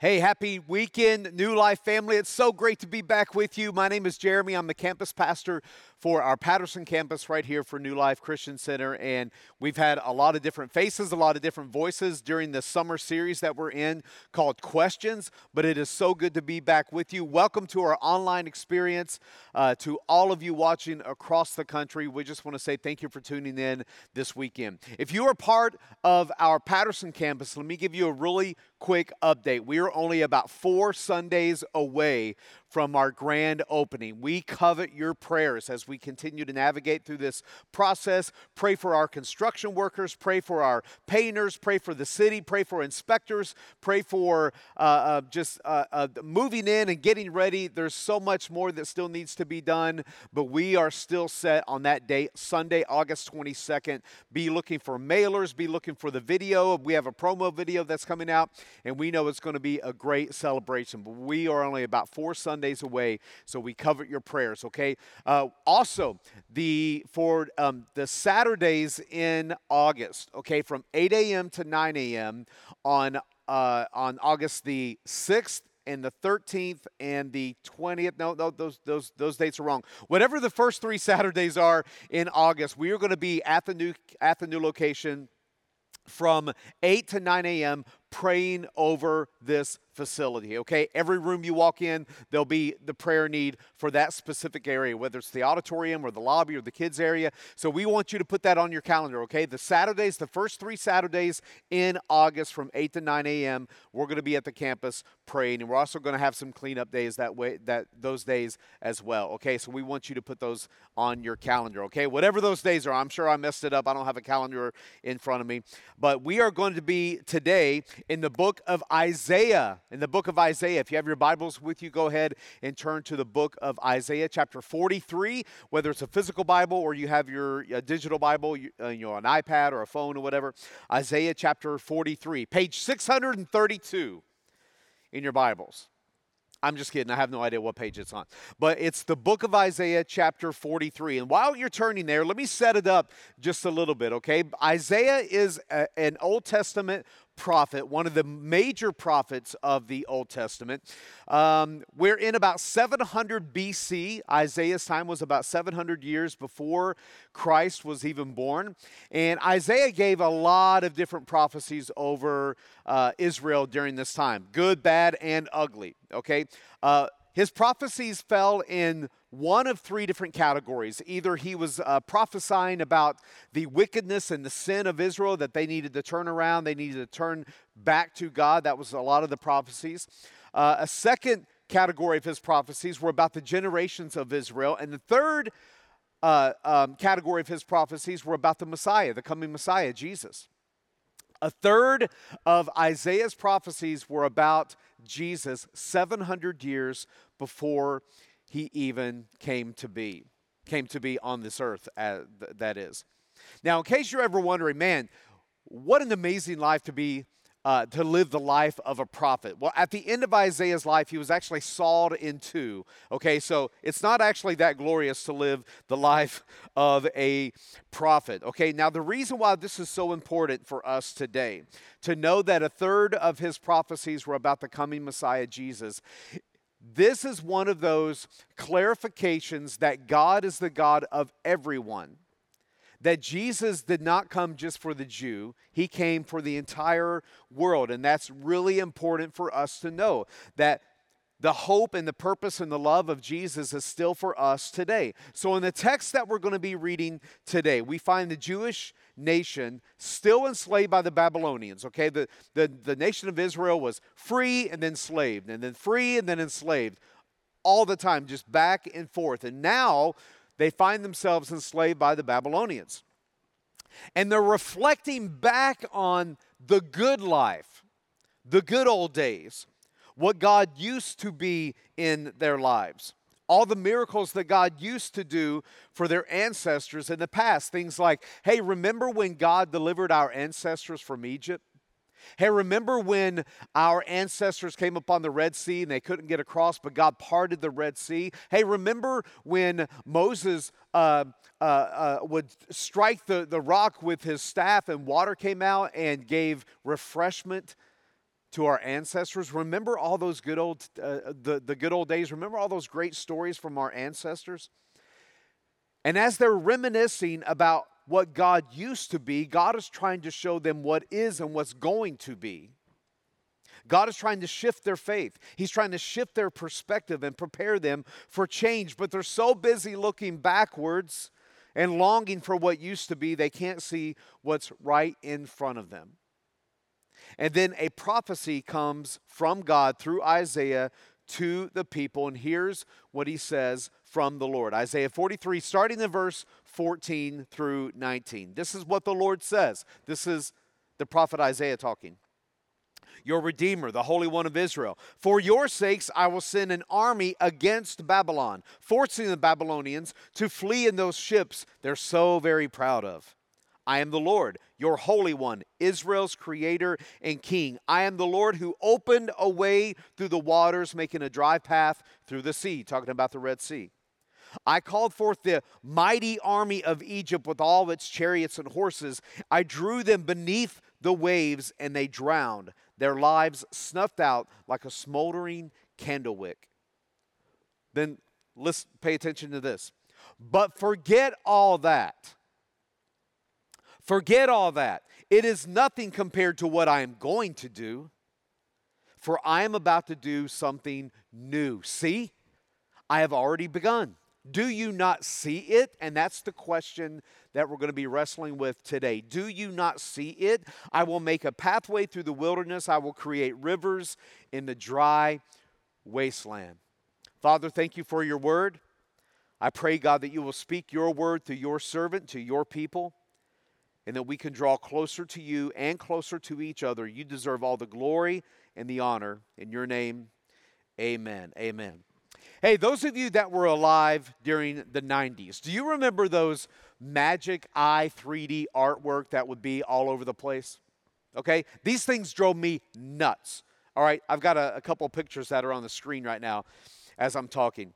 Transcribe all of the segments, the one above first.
Hey, happy weekend, New Life family. It's so great to be back with you. My name is Jeremy. I'm the campus pastor for our Patterson campus right here for New Life Christian Center. And we've had a lot of different faces, a lot of different voices during the summer series that we're in called Questions. But it is so good to be back with you. Welcome to our online experience. Uh, to all of you watching across the country, we just want to say thank you for tuning in this weekend. If you are part of our Patterson campus, let me give you a really quick update. We are only about four Sundays away from our grand opening. We covet your prayers as we continue to navigate through this process. Pray for our construction workers, pray for our painters, pray for the city, pray for inspectors, pray for uh, uh, just uh, uh moving in and getting ready. There's so much more that still needs to be done, but we are still set on that date, Sunday, August 22nd. Be looking for mailers, be looking for the video. We have a promo video that's coming out, and we know it's going to be a great celebration. But we are only about four Sundays days away, so we covet your prayers. Okay. Uh, also, the for um, the Saturdays in August. Okay, from 8 a.m. to 9 a.m. on uh, on August the 6th and the 13th and the 20th. No, no, those those those dates are wrong. Whatever the first three Saturdays are in August, we are going to be at the new at the new location from 8 to 9 a.m. praying over this facility, okay? Every room you walk in, there'll be the prayer need for that specific area, whether it's the auditorium or the lobby or the kids' area. So we want you to put that on your calendar, okay? The Saturdays, the first three Saturdays in August from 8 to 9 a.m., we're going to be at the campus praying, and we're also going to have some cleanup days that way, that those days as well, okay? So we want you to put those on your calendar, okay? Whatever those days are, I'm sure I messed it up. I don't have a calendar in front of me, but we are going to be today in the book of Isaiah in the book of Isaiah. If you have your Bibles with you, go ahead and turn to the book of Isaiah, chapter 43. Whether it's a physical Bible or you have your digital Bible, you, uh, you know, an iPad or a phone or whatever. Isaiah chapter 43, page 632 in your Bibles. I'm just kidding. I have no idea what page it's on. But it's the book of Isaiah, chapter 43. And while you're turning there, let me set it up just a little bit, okay? Isaiah is a, an Old Testament prophet, one of the major prophets of the Old Testament. Um, we're in about 700 BC. Isaiah's time was about 700 years before Christ was even born. And Isaiah gave a lot of different prophecies over uh, Israel during this time good, bad, and ugly. Okay? Uh, his prophecies fell in one of three different categories. Either he was uh, prophesying about the wickedness and the sin of Israel, that they needed to turn around, they needed to turn back to God. That was a lot of the prophecies. Uh, a second category of his prophecies were about the generations of Israel. And the third uh, um, category of his prophecies were about the Messiah, the coming Messiah, Jesus. A third of Isaiah's prophecies were about Jesus 700 years before he even came to be, came to be on this earth, uh, that is. Now, in case you're ever wondering, man, what an amazing life to be uh, to live the life of a prophet. Well, at the end of Isaiah's life, he was actually sawed in two. Okay, so it's not actually that glorious to live the life of a prophet. Okay, now the reason why this is so important for us today, to know that a third of his prophecies were about the coming Messiah, Jesus, this is one of those clarifications that God is the God of everyone that Jesus did not come just for the Jew, he came for the entire world. And that's really important for us to know that the hope and the purpose and the love of Jesus is still for us today. So, in the text that we're going to be reading today, we find the Jewish nation still enslaved by the Babylonians. Okay, the, the, the nation of Israel was free and then enslaved, and then free and then enslaved all the time, just back and forth. And now they find themselves enslaved by the Babylonians. And they're reflecting back on the good life, the good old days, what God used to be in their lives. All the miracles that God used to do for their ancestors in the past. Things like, hey, remember when God delivered our ancestors from Egypt? Hey, remember when our ancestors came upon the Red Sea and they couldn't get across, but God parted the Red Sea? Hey, remember when Moses uh, uh, uh, would strike the, the rock with his staff and water came out and gave refreshment to our ancestors. Remember all those good old uh, the, the good old days. Remember all those great stories from our ancestors. And as they're reminiscing about what God used to be, God is trying to show them what is and what's going to be. God is trying to shift their faith. He's trying to shift their perspective and prepare them for change, but they're so busy looking backwards and longing for what used to be, they can't see what's right in front of them. And then a prophecy comes from God through Isaiah to the people. And here's what he says from the Lord Isaiah 43, starting in verse 14 through 19. This is what the Lord says. This is the prophet Isaiah talking. Your Redeemer, the Holy One of Israel. For your sakes, I will send an army against Babylon, forcing the Babylonians to flee in those ships they're so very proud of. I am the Lord, your Holy One, Israel's Creator and King. I am the Lord who opened a way through the waters, making a dry path through the sea, talking about the Red Sea. I called forth the mighty army of Egypt with all its chariots and horses. I drew them beneath the waves, and they drowned, their lives snuffed out like a smoldering candle wick. Then let's pay attention to this. But forget all that Forget all that. It is nothing compared to what I am going to do, for I am about to do something new. See, I have already begun. Do you not see it? And that's the question that we're going to be wrestling with today. Do you not see it? I will make a pathway through the wilderness, I will create rivers in the dry wasteland. Father, thank you for your word. I pray, God, that you will speak your word to your servant, to your people and that we can draw closer to you and closer to each other. You deserve all the glory and the honor. In your name, amen. Amen. Hey, those of you that were alive during the 90s, do you remember those magic eye 3D artwork that would be all over the place? Okay, these things drove me nuts. All right, I've got a, a couple pictures that are on the screen right now as I'm talking.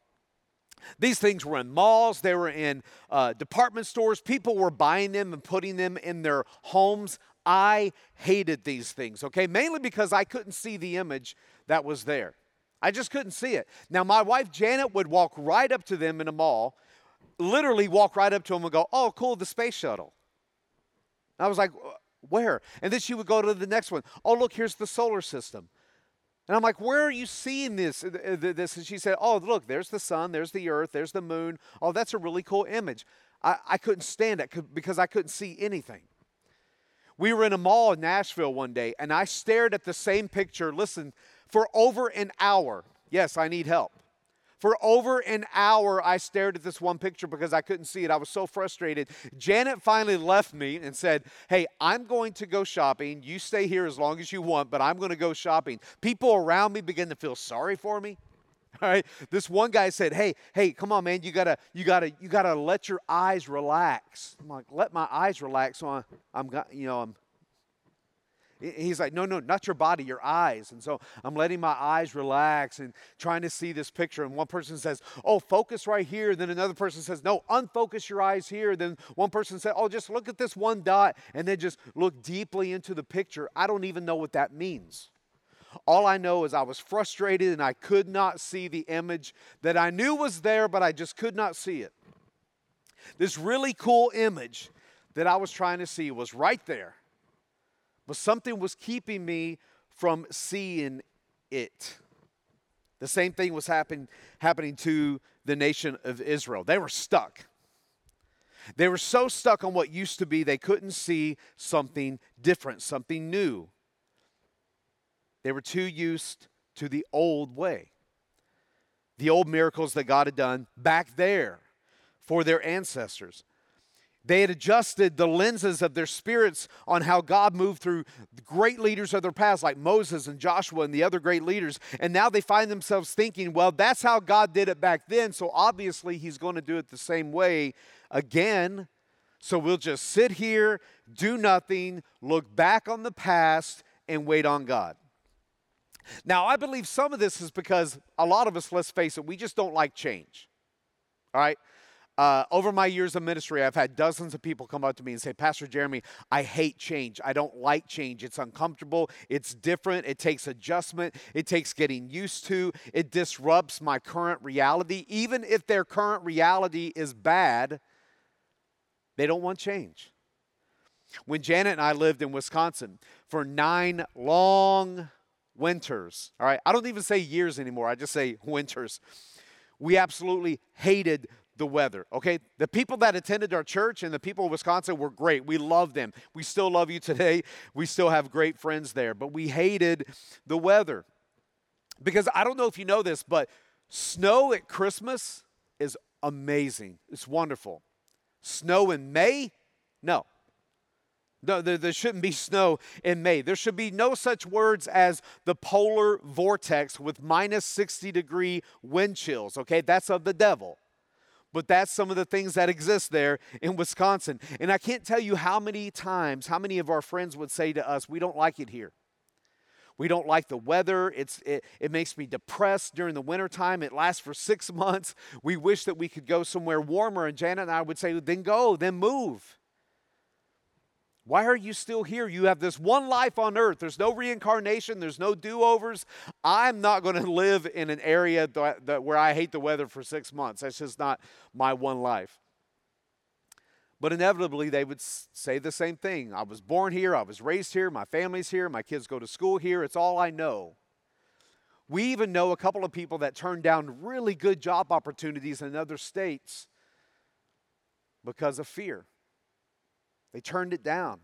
These things were in malls, they were in uh, department stores. People were buying them and putting them in their homes. I hated these things, okay? Mainly because I couldn't see the image that was there. I just couldn't see it. Now, my wife Janet would walk right up to them in a mall, literally walk right up to them and go, Oh, cool, the space shuttle. I was like, Where? And then she would go to the next one. Oh, look, here's the solar system. And I'm like, where are you seeing this? This? And she said, oh, look, there's the sun, there's the earth, there's the moon. Oh, that's a really cool image. I, I couldn't stand it because I couldn't see anything. We were in a mall in Nashville one day, and I stared at the same picture, listen, for over an hour. Yes, I need help. For over an hour, I stared at this one picture because I couldn't see it. I was so frustrated. Janet finally left me and said, Hey, I'm going to go shopping. You stay here as long as you want, but I'm going to go shopping. People around me begin to feel sorry for me. All right. This one guy said, Hey, hey, come on, man. You gotta, you gotta, you gotta let your eyes relax. I'm like, let my eyes relax. So I'm, you know, I'm He's like, no, no, not your body, your eyes. And so I'm letting my eyes relax and trying to see this picture. And one person says, oh, focus right here. Then another person says, no, unfocus your eyes here. Then one person said, oh, just look at this one dot and then just look deeply into the picture. I don't even know what that means. All I know is I was frustrated and I could not see the image that I knew was there, but I just could not see it. This really cool image that I was trying to see was right there but something was keeping me from seeing it. The same thing was happen, happening to the nation of Israel. They were stuck. They were so stuck on what used to be, they couldn't see something different, something new. They were too used to the old way, the old miracles that God had done back there for their ancestors. They had adjusted the lenses of their spirits on how God moved through great leaders of their past, like Moses and Joshua and the other great leaders. And now they find themselves thinking, well, that's how God did it back then. So obviously, He's going to do it the same way again. So we'll just sit here, do nothing, look back on the past, and wait on God. Now, I believe some of this is because a lot of us, let's face it, we just don't like change. All right? Uh, over my years of ministry, I've had dozens of people come up to me and say, Pastor Jeremy, I hate change. I don't like change. It's uncomfortable. It's different. It takes adjustment. It takes getting used to. It disrupts my current reality. Even if their current reality is bad, they don't want change. When Janet and I lived in Wisconsin for nine long winters, all right, I don't even say years anymore, I just say winters. We absolutely hated the weather. Okay, the people that attended our church and the people of Wisconsin were great. We love them. We still love you today. We still have great friends there, but we hated the weather. Because I don't know if you know this, but snow at Christmas is amazing. It's wonderful. Snow in May? No. No, there, there, shouldn't be snow in May. There should be no such words as the polar vortex with minus 60 degree wind chills, okay? That's of the devil but that's some of the things that exist there in Wisconsin. And I can't tell you how many times, how many of our friends would say to us, We don't like it here. We don't like the weather. It's, it, it makes me depressed during the wintertime. It lasts for six months. We wish that we could go somewhere warmer. And Janet and I would say, Then go, then move. Why are you still here? You have this one life on earth. There's no reincarnation, there's no do overs. I'm not going to live in an area that, that, where I hate the weather for six months. That's just not my one life. But inevitably, they would say the same thing. I was born here, I was raised here, my family's here, my kids go to school here, it's all I know. We even know a couple of people that turned down really good job opportunities in other states because of fear. They turned it down.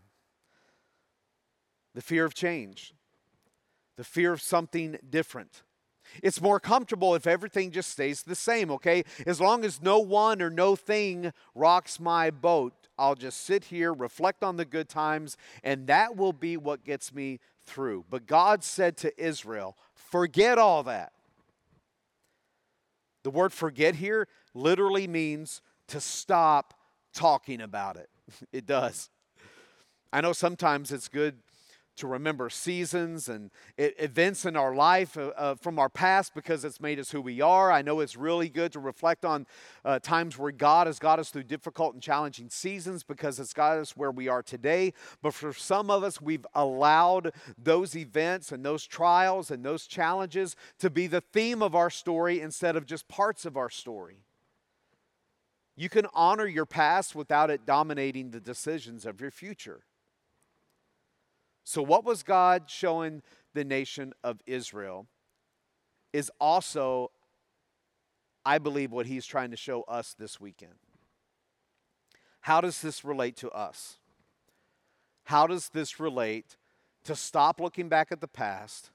The fear of change, the fear of something different. It's more comfortable if everything just stays the same, okay? As long as no one or no thing rocks my boat, I'll just sit here, reflect on the good times, and that will be what gets me through. But God said to Israel, forget all that. The word forget here literally means to stop talking about it. It does. I know sometimes it's good to remember seasons and events in our life uh, uh, from our past because it's made us who we are. I know it's really good to reflect on uh, times where God has got us through difficult and challenging seasons because it's got us where we are today. But for some of us, we've allowed those events and those trials and those challenges to be the theme of our story instead of just parts of our story. You can honor your past without it dominating the decisions of your future. So, what was God showing the nation of Israel is also, I believe, what He's trying to show us this weekend. How does this relate to us? How does this relate to stop looking back at the past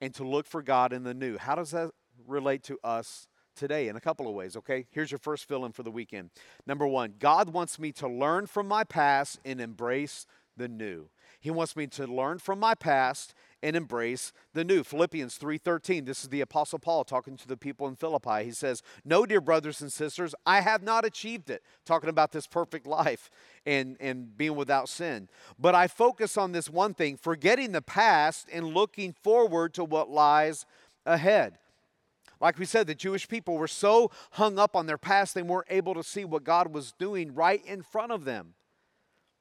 and to look for God in the new? How does that relate to us today in a couple of ways, okay? Here's your first fill in for the weekend. Number one, God wants me to learn from my past and embrace the new. He wants me to learn from my past and embrace the new. Philippians 3:13. This is the apostle Paul talking to the people in Philippi. He says, "No, dear brothers and sisters, I have not achieved it." Talking about this perfect life and and being without sin. But I focus on this one thing, forgetting the past and looking forward to what lies ahead. Like we said, the Jewish people were so hung up on their past, they weren't able to see what God was doing right in front of them.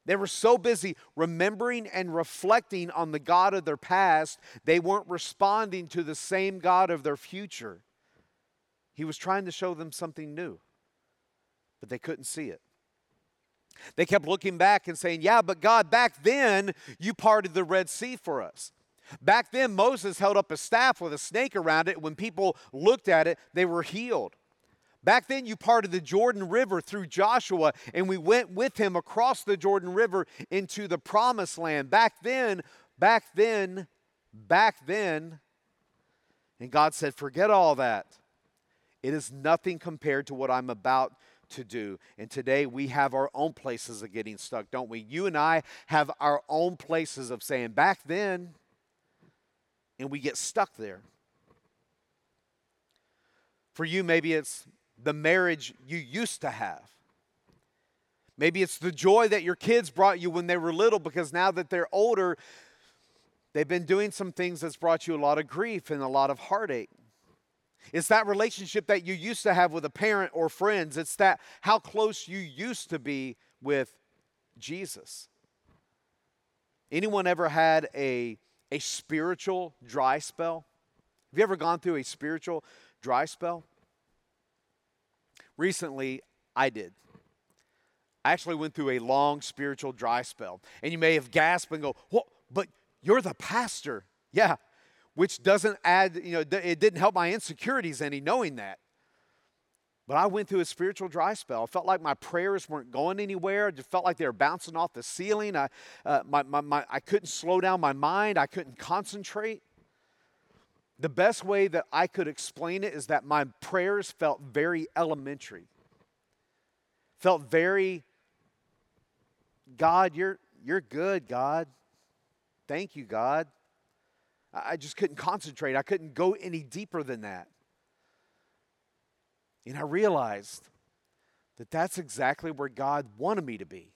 They were so busy remembering and reflecting on the God of their past, they weren't responding to the same God of their future. He was trying to show them something new, but they couldn't see it. They kept looking back and saying, Yeah, but God, back then you parted the Red Sea for us. Back then, Moses held up a staff with a snake around it. When people looked at it, they were healed. Back then, you parted the Jordan River through Joshua, and we went with him across the Jordan River into the promised land. Back then, back then, back then. And God said, Forget all that. It is nothing compared to what I'm about to do. And today we have our own places of getting stuck, don't we? You and I have our own places of saying, Back then, and we get stuck there. For you, maybe it's the marriage you used to have. Maybe it's the joy that your kids brought you when they were little because now that they're older, they've been doing some things that's brought you a lot of grief and a lot of heartache. It's that relationship that you used to have with a parent or friends. It's that how close you used to be with Jesus. Anyone ever had a, a spiritual dry spell? Have you ever gone through a spiritual dry spell? Recently, I did. I actually went through a long spiritual dry spell. And you may have gasped and go, well, but you're the pastor. Yeah, which doesn't add, you know, it didn't help my insecurities any knowing that. But I went through a spiritual dry spell. I felt like my prayers weren't going anywhere. I just felt like they were bouncing off the ceiling. I, uh, my, my, my, I couldn't slow down my mind. I couldn't concentrate. The best way that I could explain it is that my prayers felt very elementary. Felt very, God, you're, you're good, God. Thank you, God. I just couldn't concentrate. I couldn't go any deeper than that. And I realized that that's exactly where God wanted me to be.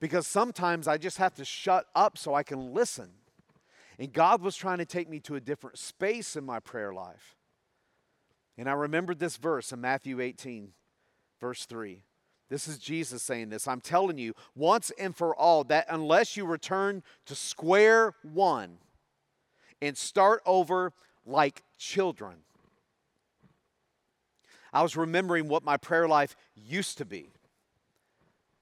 Because sometimes I just have to shut up so I can listen. And God was trying to take me to a different space in my prayer life. And I remembered this verse in Matthew 18, verse 3. This is Jesus saying this. I'm telling you once and for all that unless you return to square one and start over like children, I was remembering what my prayer life used to be.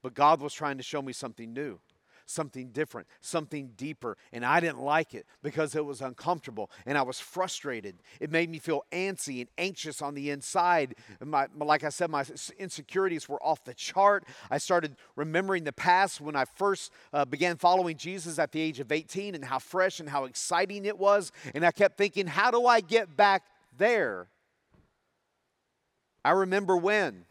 But God was trying to show me something new, something different, something deeper. And I didn't like it because it was uncomfortable and I was frustrated. It made me feel antsy and anxious on the inside. My, like I said, my insecurities were off the chart. I started remembering the past when I first uh, began following Jesus at the age of 18 and how fresh and how exciting it was. And I kept thinking, how do I get back there? I remember when.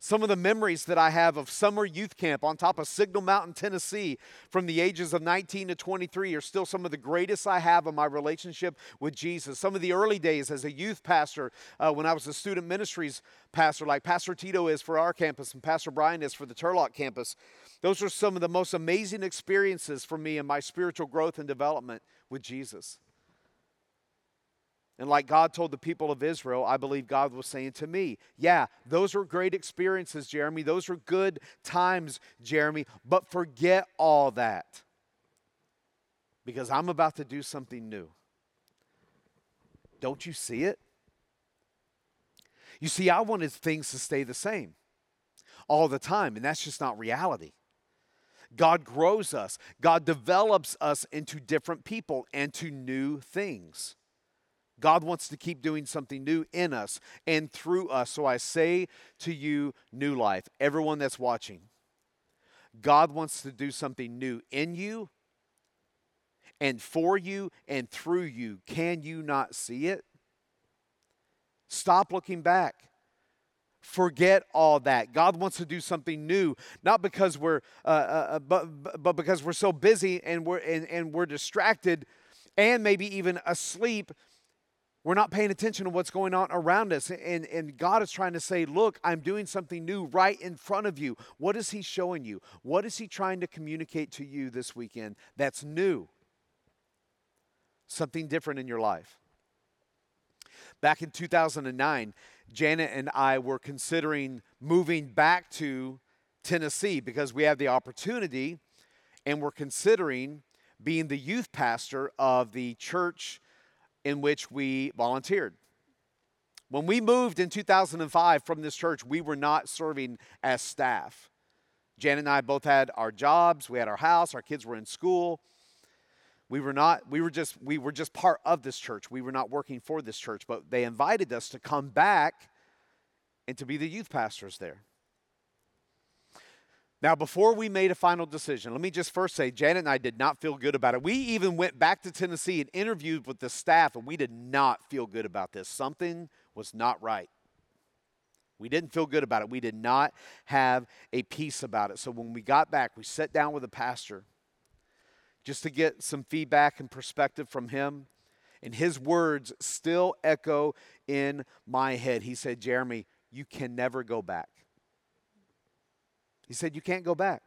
Some of the memories that I have of summer youth camp on top of Signal Mountain, Tennessee, from the ages of 19 to 23, are still some of the greatest I have in my relationship with Jesus. Some of the early days as a youth pastor, uh, when I was a student ministries pastor, like Pastor Tito is for our campus and Pastor Brian is for the Turlock campus, those are some of the most amazing experiences for me in my spiritual growth and development with Jesus. And like God told the people of Israel, I believe God was saying to me, Yeah, those were great experiences, Jeremy. Those were good times, Jeremy. But forget all that because I'm about to do something new. Don't you see it? You see, I wanted things to stay the same all the time, and that's just not reality. God grows us, God develops us into different people and to new things. God wants to keep doing something new in us and through us. So I say to you, New Life, everyone that's watching, God wants to do something new in you and for you and through you. Can you not see it? Stop looking back. Forget all that. God wants to do something new, not because we're, uh, uh, uh but, but because we're so busy and we're and, and we're distracted, and maybe even asleep we're not paying attention to what's going on around us. And, and God is trying to say, Look, I'm doing something new right in front of you. What is He showing you? What is He trying to communicate to you this weekend that's new? Something different in your life. Back in 2009, Janet and I were considering moving back to Tennessee because we have the opportunity and we're considering being the youth pastor of the church in which we volunteered. When we moved in 2005 from this church, we were not serving as staff. Janet and I both had our jobs, we had our house, our kids were in school. We were not we were just we were just part of this church. We were not working for this church, but they invited us to come back and to be the youth pastors there. Now, before we made a final decision, let me just first say Janet and I did not feel good about it. We even went back to Tennessee and interviewed with the staff, and we did not feel good about this. Something was not right. We didn't feel good about it. We did not have a peace about it. So when we got back, we sat down with the pastor just to get some feedback and perspective from him. And his words still echo in my head. He said, Jeremy, you can never go back. He said, You can't go back.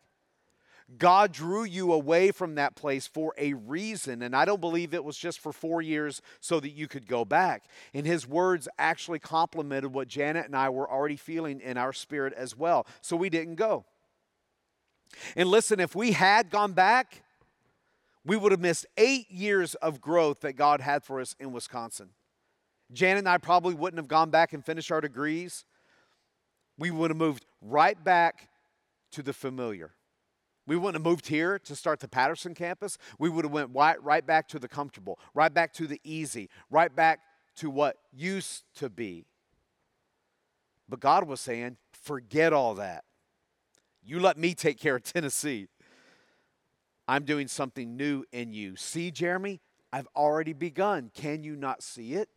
God drew you away from that place for a reason. And I don't believe it was just for four years so that you could go back. And his words actually complemented what Janet and I were already feeling in our spirit as well. So we didn't go. And listen, if we had gone back, we would have missed eight years of growth that God had for us in Wisconsin. Janet and I probably wouldn't have gone back and finished our degrees. We would have moved right back to the familiar. We wouldn't have moved here to start the Patterson campus. We would have went right, right back to the comfortable, right back to the easy, right back to what used to be. But God was saying, forget all that. You let me take care of Tennessee. I'm doing something new in you. See, Jeremy, I've already begun. Can you not see it?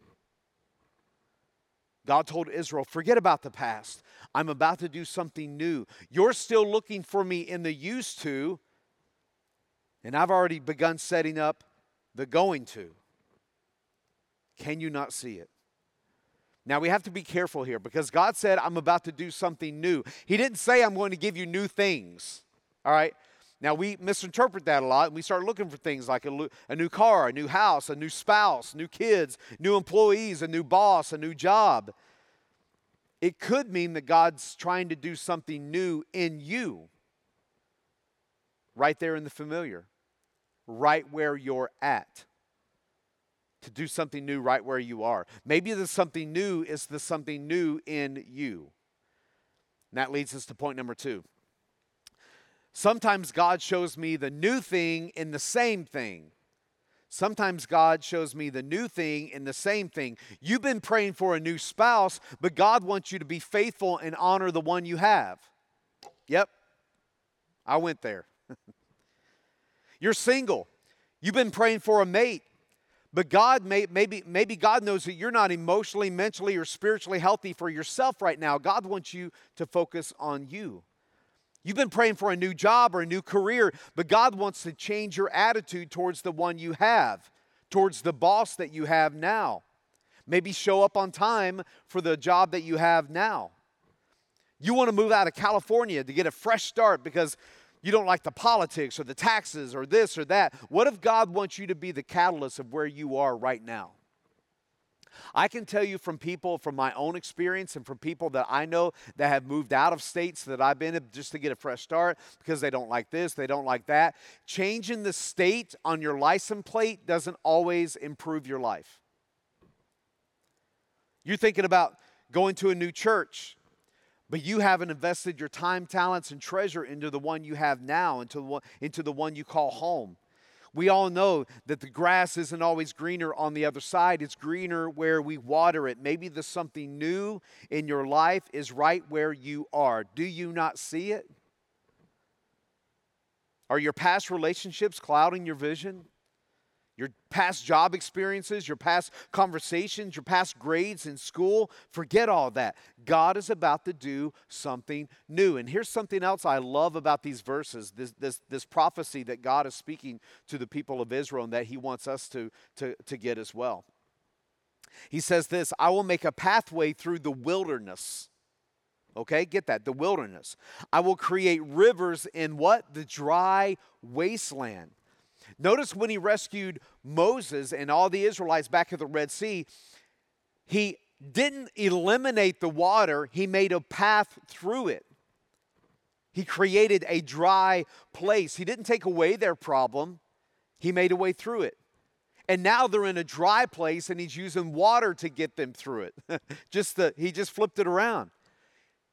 God told Israel, forget about the past. I'm about to do something new. You're still looking for me in the used to, and I've already begun setting up the going to. Can you not see it? Now we have to be careful here because God said, I'm about to do something new. He didn't say, I'm going to give you new things. All right? Now, we misinterpret that a lot and we start looking for things like a, a, new car, a new house, a new spouse, new kids, new employees, a new boss, a new job. It could mean that God's trying to do something new in you, right there in the familiar, right where you're at. To do something new right where you are. Maybe the something new is the something new in you. And that leads us to point number two. Sometimes God shows me the new thing in the same thing. Sometimes God shows me the new thing in the same thing. You've been praying for a new spouse, but God wants you to be faithful and honor the one you have. Yep, I went there. You're single. You've been praying for a mate, but God may, maybe maybe God knows that you're not emotionally, mentally, or spiritually healthy for yourself right now. God wants you to focus on you. You've been praying for a new job or a new career, but God wants to change your attitude towards the one you have, towards the boss that you have now. Maybe show up on time for the job that you have now. You want to move out of California to get a fresh start because you don't like the politics or the taxes or this or that. What if God wants you to be the catalyst of where you are right now? I can tell you from people, from my own experience, and from people that I know that have moved out of states that I've been in just to get a fresh start because they don't like this, they don't like that. Changing the state on your license plate doesn't always improve your life. You're thinking about going to a new church, but you haven't invested your time, talents, and treasure into the one you have now, into the one, into the one you call home. We all know that the grass isn't always greener on the other side, it's greener where we water it. Maybe the something new in your life is right where you are. Do you not see it? Are your past relationships clouding your vision? Your past job experiences, your past conversations, your past grades in school. Forget all that. God is about to do something new. And here's something else I love about these verses this, this, this prophecy that God is speaking to the people of Israel and that He wants us to, to, to get as well. He says this I will make a pathway through the wilderness. Okay, get that, the wilderness. I will create rivers in what? The dry wasteland. Notice when he rescued Moses and all the Israelites back at the Red Sea, he didn't eliminate the water, he made a path through it. He created a dry place. He didn't take away their problem, he made a way through it. And now they're in a dry place and he's using water to get them through it. just the, he just flipped it around.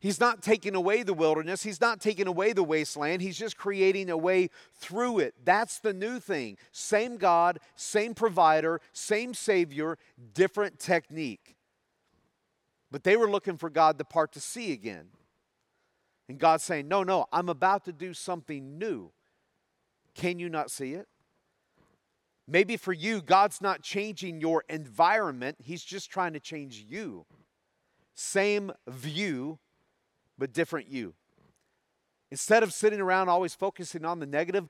He's not taking away the wilderness. He's not taking away the wasteland. He's just creating a way through it. That's the new thing. Same God, same provider, same Savior, different technique. But they were looking for God to part to sea again. And God's saying, No, no, I'm about to do something new. Can you not see it? Maybe for you, God's not changing your environment, He's just trying to change you. Same view, but different you. Instead of sitting around always focusing on the negative,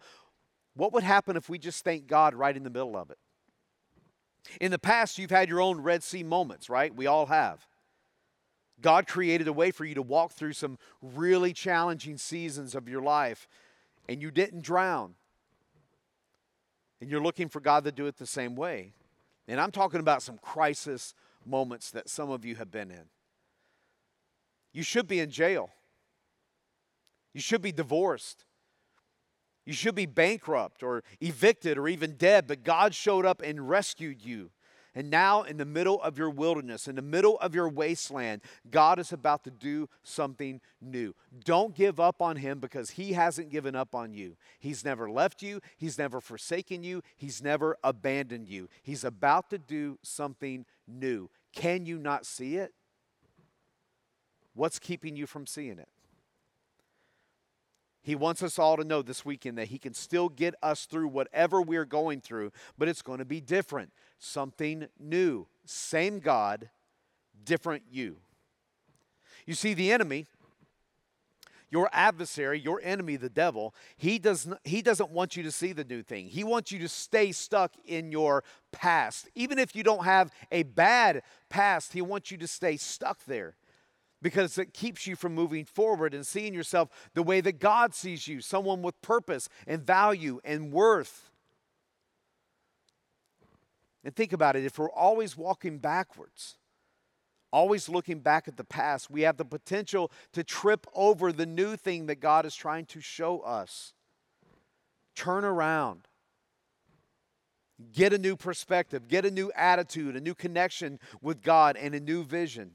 what would happen if we just thank God right in the middle of it? In the past, you've had your own Red Sea moments, right? We all have. God created a way for you to walk through some really challenging seasons of your life. and you didn't drown. And you're looking for God to do it the same way. And I'm talking about some crisis moments that some of you have been in. You should be in jail. You should be divorced. You should be bankrupt or evicted or even dead, but God showed up and rescued you. And now, in the middle of your wilderness, in the middle of your wasteland, God is about to do something new. Don't give up on Him because He hasn't given up on you. He's never left you, He's never forsaken you, He's never abandoned you. He's about to do something new. Can you not see it? What's keeping you from seeing it? He wants us all to know this weekend that He can still get us through whatever we're going through, but it's going to be different. Something new. Same God, different you. You see, the enemy, your adversary, your enemy, the devil, he, does not, he doesn't want you to see the new thing. He wants you to stay stuck in your past. Even if you don't have a bad past, he wants you to stay stuck there because it keeps you from moving forward and seeing yourself the way that God sees you someone with purpose and value and worth. And think about it if we're always walking backwards, always looking back at the past, we have the potential to trip over the new thing that God is trying to show us. Turn around. Get a new perspective, get a new attitude, a new connection with God, and a new vision.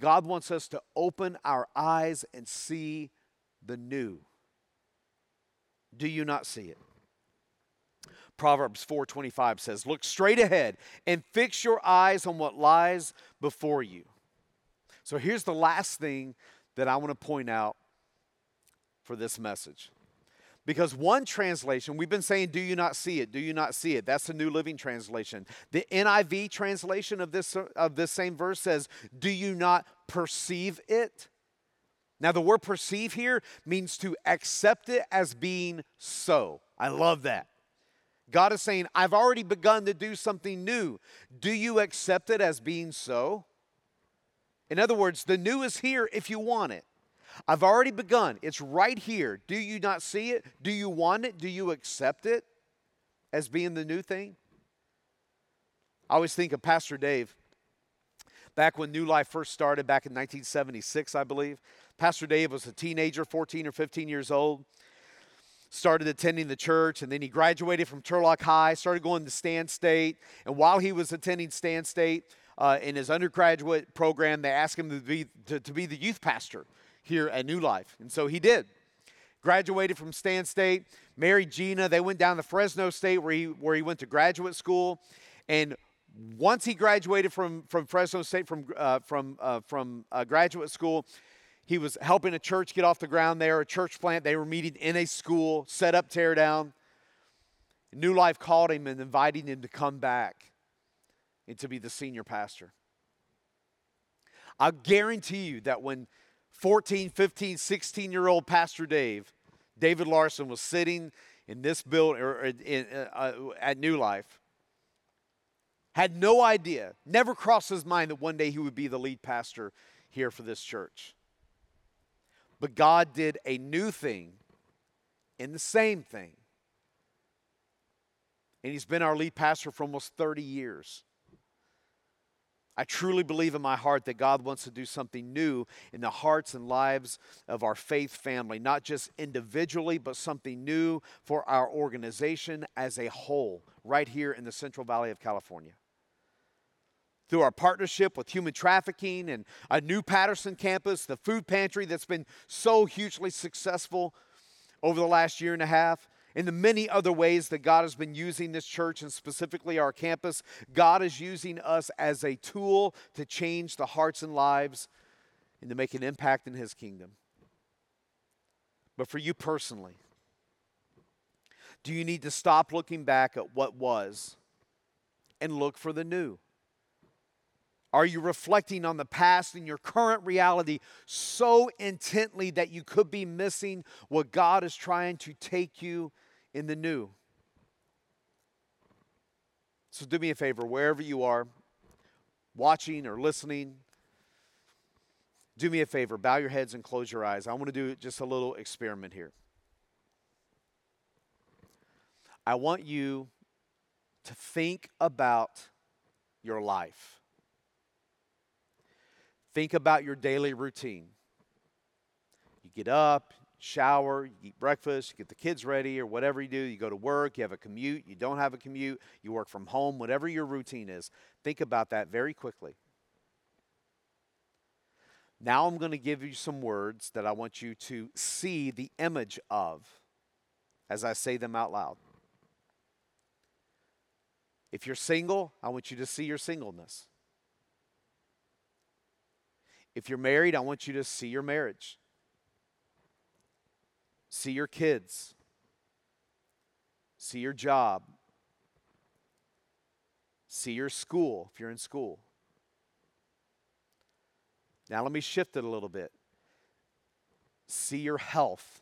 God wants us to open our eyes and see the new. Do you not see it? Proverbs 4:25 says, "Look straight ahead and fix your eyes on what lies before you." So here's the last thing that I want to point out for this message. Because one translation, we've been saying, Do you not see it? Do you not see it? That's the New Living Translation. The NIV translation of this, of this same verse says, Do you not perceive it? Now, the word perceive here means to accept it as being so. I love that. God is saying, I've already begun to do something new. Do you accept it as being so? In other words, the new is here if you want it. I've already begun. It's right here. Do you not see it? Do you want it? Do you accept it as being the new thing? I always think of Pastor Dave. Back when New Life first started, back in 1976, I believe, Pastor Dave was a teenager, 14 or 15 years old. Started attending the church, and then he graduated from Turlock High, started going to Stan State. And while he was attending Stan State, uh, in his undergraduate program, they asked him to be, to, to be the youth pastor here at New Life. And so he did. Graduated from Stan State, married Gina. They went down to Fresno State where he, where he went to graduate school. And once he graduated from, from Fresno State from, uh, from, uh, from uh, graduate school, he was helping a church get off the ground there, a church plant. They were meeting in a school, set up, tear down. New Life called him and invited him to come back and to be the senior pastor. I guarantee you that when 14, 15, 16 year old Pastor Dave, David Larson, was sitting in this building or in, uh, at New Life. Had no idea, never crossed his mind that one day he would be the lead pastor here for this church. But God did a new thing in the same thing. And he's been our lead pastor for almost 30 years. I truly believe in my heart that God wants to do something new in the hearts and lives of our faith family, not just individually, but something new for our organization as a whole, right here in the Central Valley of California. Through our partnership with human trafficking and a new Patterson campus, the food pantry that's been so hugely successful over the last year and a half, in the many other ways that God has been using this church and specifically our campus, God is using us as a tool to change the hearts and lives and to make an impact in His kingdom. But for you personally, do you need to stop looking back at what was and look for the new? Are you reflecting on the past and your current reality so intently that you could be missing what God is trying to take you in the new? So, do me a favor, wherever you are, watching or listening, do me a favor, bow your heads and close your eyes. I want to do just a little experiment here. I want you to think about your life. Think about your daily routine. You get up, shower, you eat breakfast, you get the kids ready, or whatever you do. You go to work, you have a commute, you don't have a commute, you work from home, whatever your routine is. Think about that very quickly. Now I'm going to give you some words that I want you to see the image of as I say them out loud. If you're single, I want you to see your singleness. If you're married, I want you to see your marriage. See your kids. See your job. See your school if you're in school. Now, let me shift it a little bit. See your health.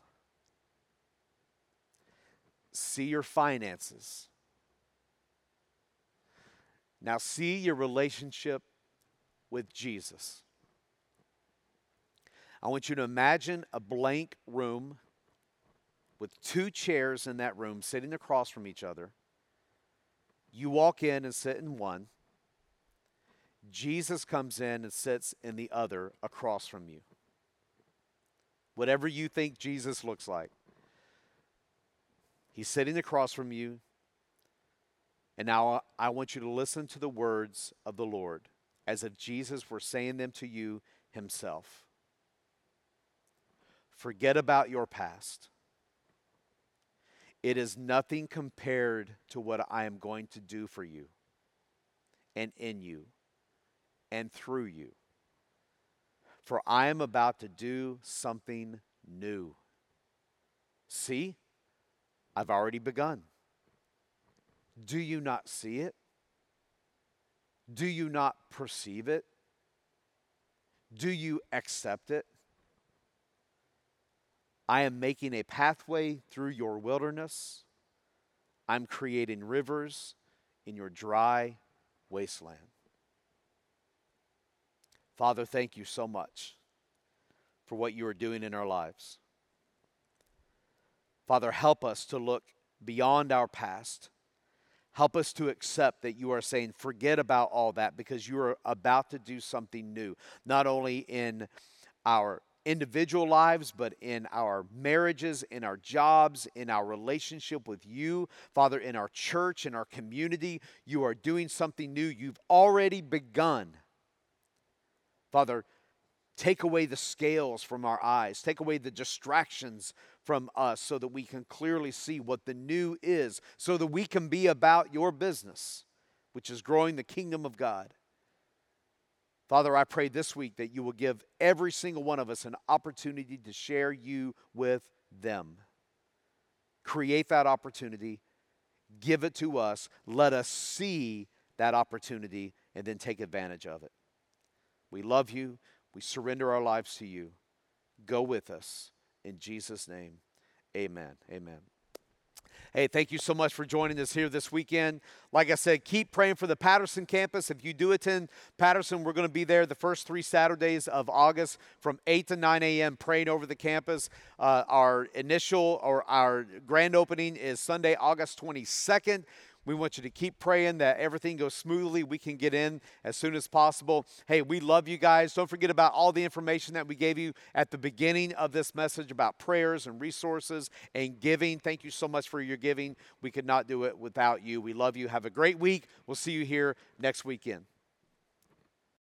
See your finances. Now, see your relationship with Jesus. I want you to imagine a blank room with two chairs in that room sitting across from each other. You walk in and sit in one. Jesus comes in and sits in the other across from you. Whatever you think Jesus looks like, he's sitting across from you. And now I want you to listen to the words of the Lord as if Jesus were saying them to you himself. Forget about your past. It is nothing compared to what I am going to do for you and in you and through you. For I am about to do something new. See, I've already begun. Do you not see it? Do you not perceive it? Do you accept it? I am making a pathway through your wilderness. I'm creating rivers in your dry wasteland. Father, thank you so much for what you are doing in our lives. Father, help us to look beyond our past. Help us to accept that you are saying, forget about all that because you are about to do something new, not only in our individual lives, but in our marriages, in our jobs, in our relationship with you. Father, in our church, in our community, you are doing something new. You've already begun. Father, take away the scales from our eyes, take away the distractions from us so that we can clearly see what the new is, so that we can be about your business, which is growing the kingdom of God. Father, I pray this week that you will give every single one of us an opportunity to share you with them. Create that opportunity, give it to us, let us see that opportunity, and then take advantage of it. We love you, we surrender our lives to you. Go with us. In Jesus' name, amen. Amen. Hey, thank you so much for joining us here this weekend. Like I said, keep praying for the Patterson campus. If you do attend Patterson, we're going to be there the first three Saturdays of August from 8 to 9 a.m. praying over the campus. Uh, our initial or our grand opening is Sunday, August 22nd. We want you to keep praying that everything goes smoothly. We can get in as soon as possible. Hey, we love you guys. Don't forget about all the information that we gave you at the beginning of this message about prayers and resources and giving. Thank you so much for your giving. We could not do it without you. We love you. Have a great week. We'll see you here next weekend.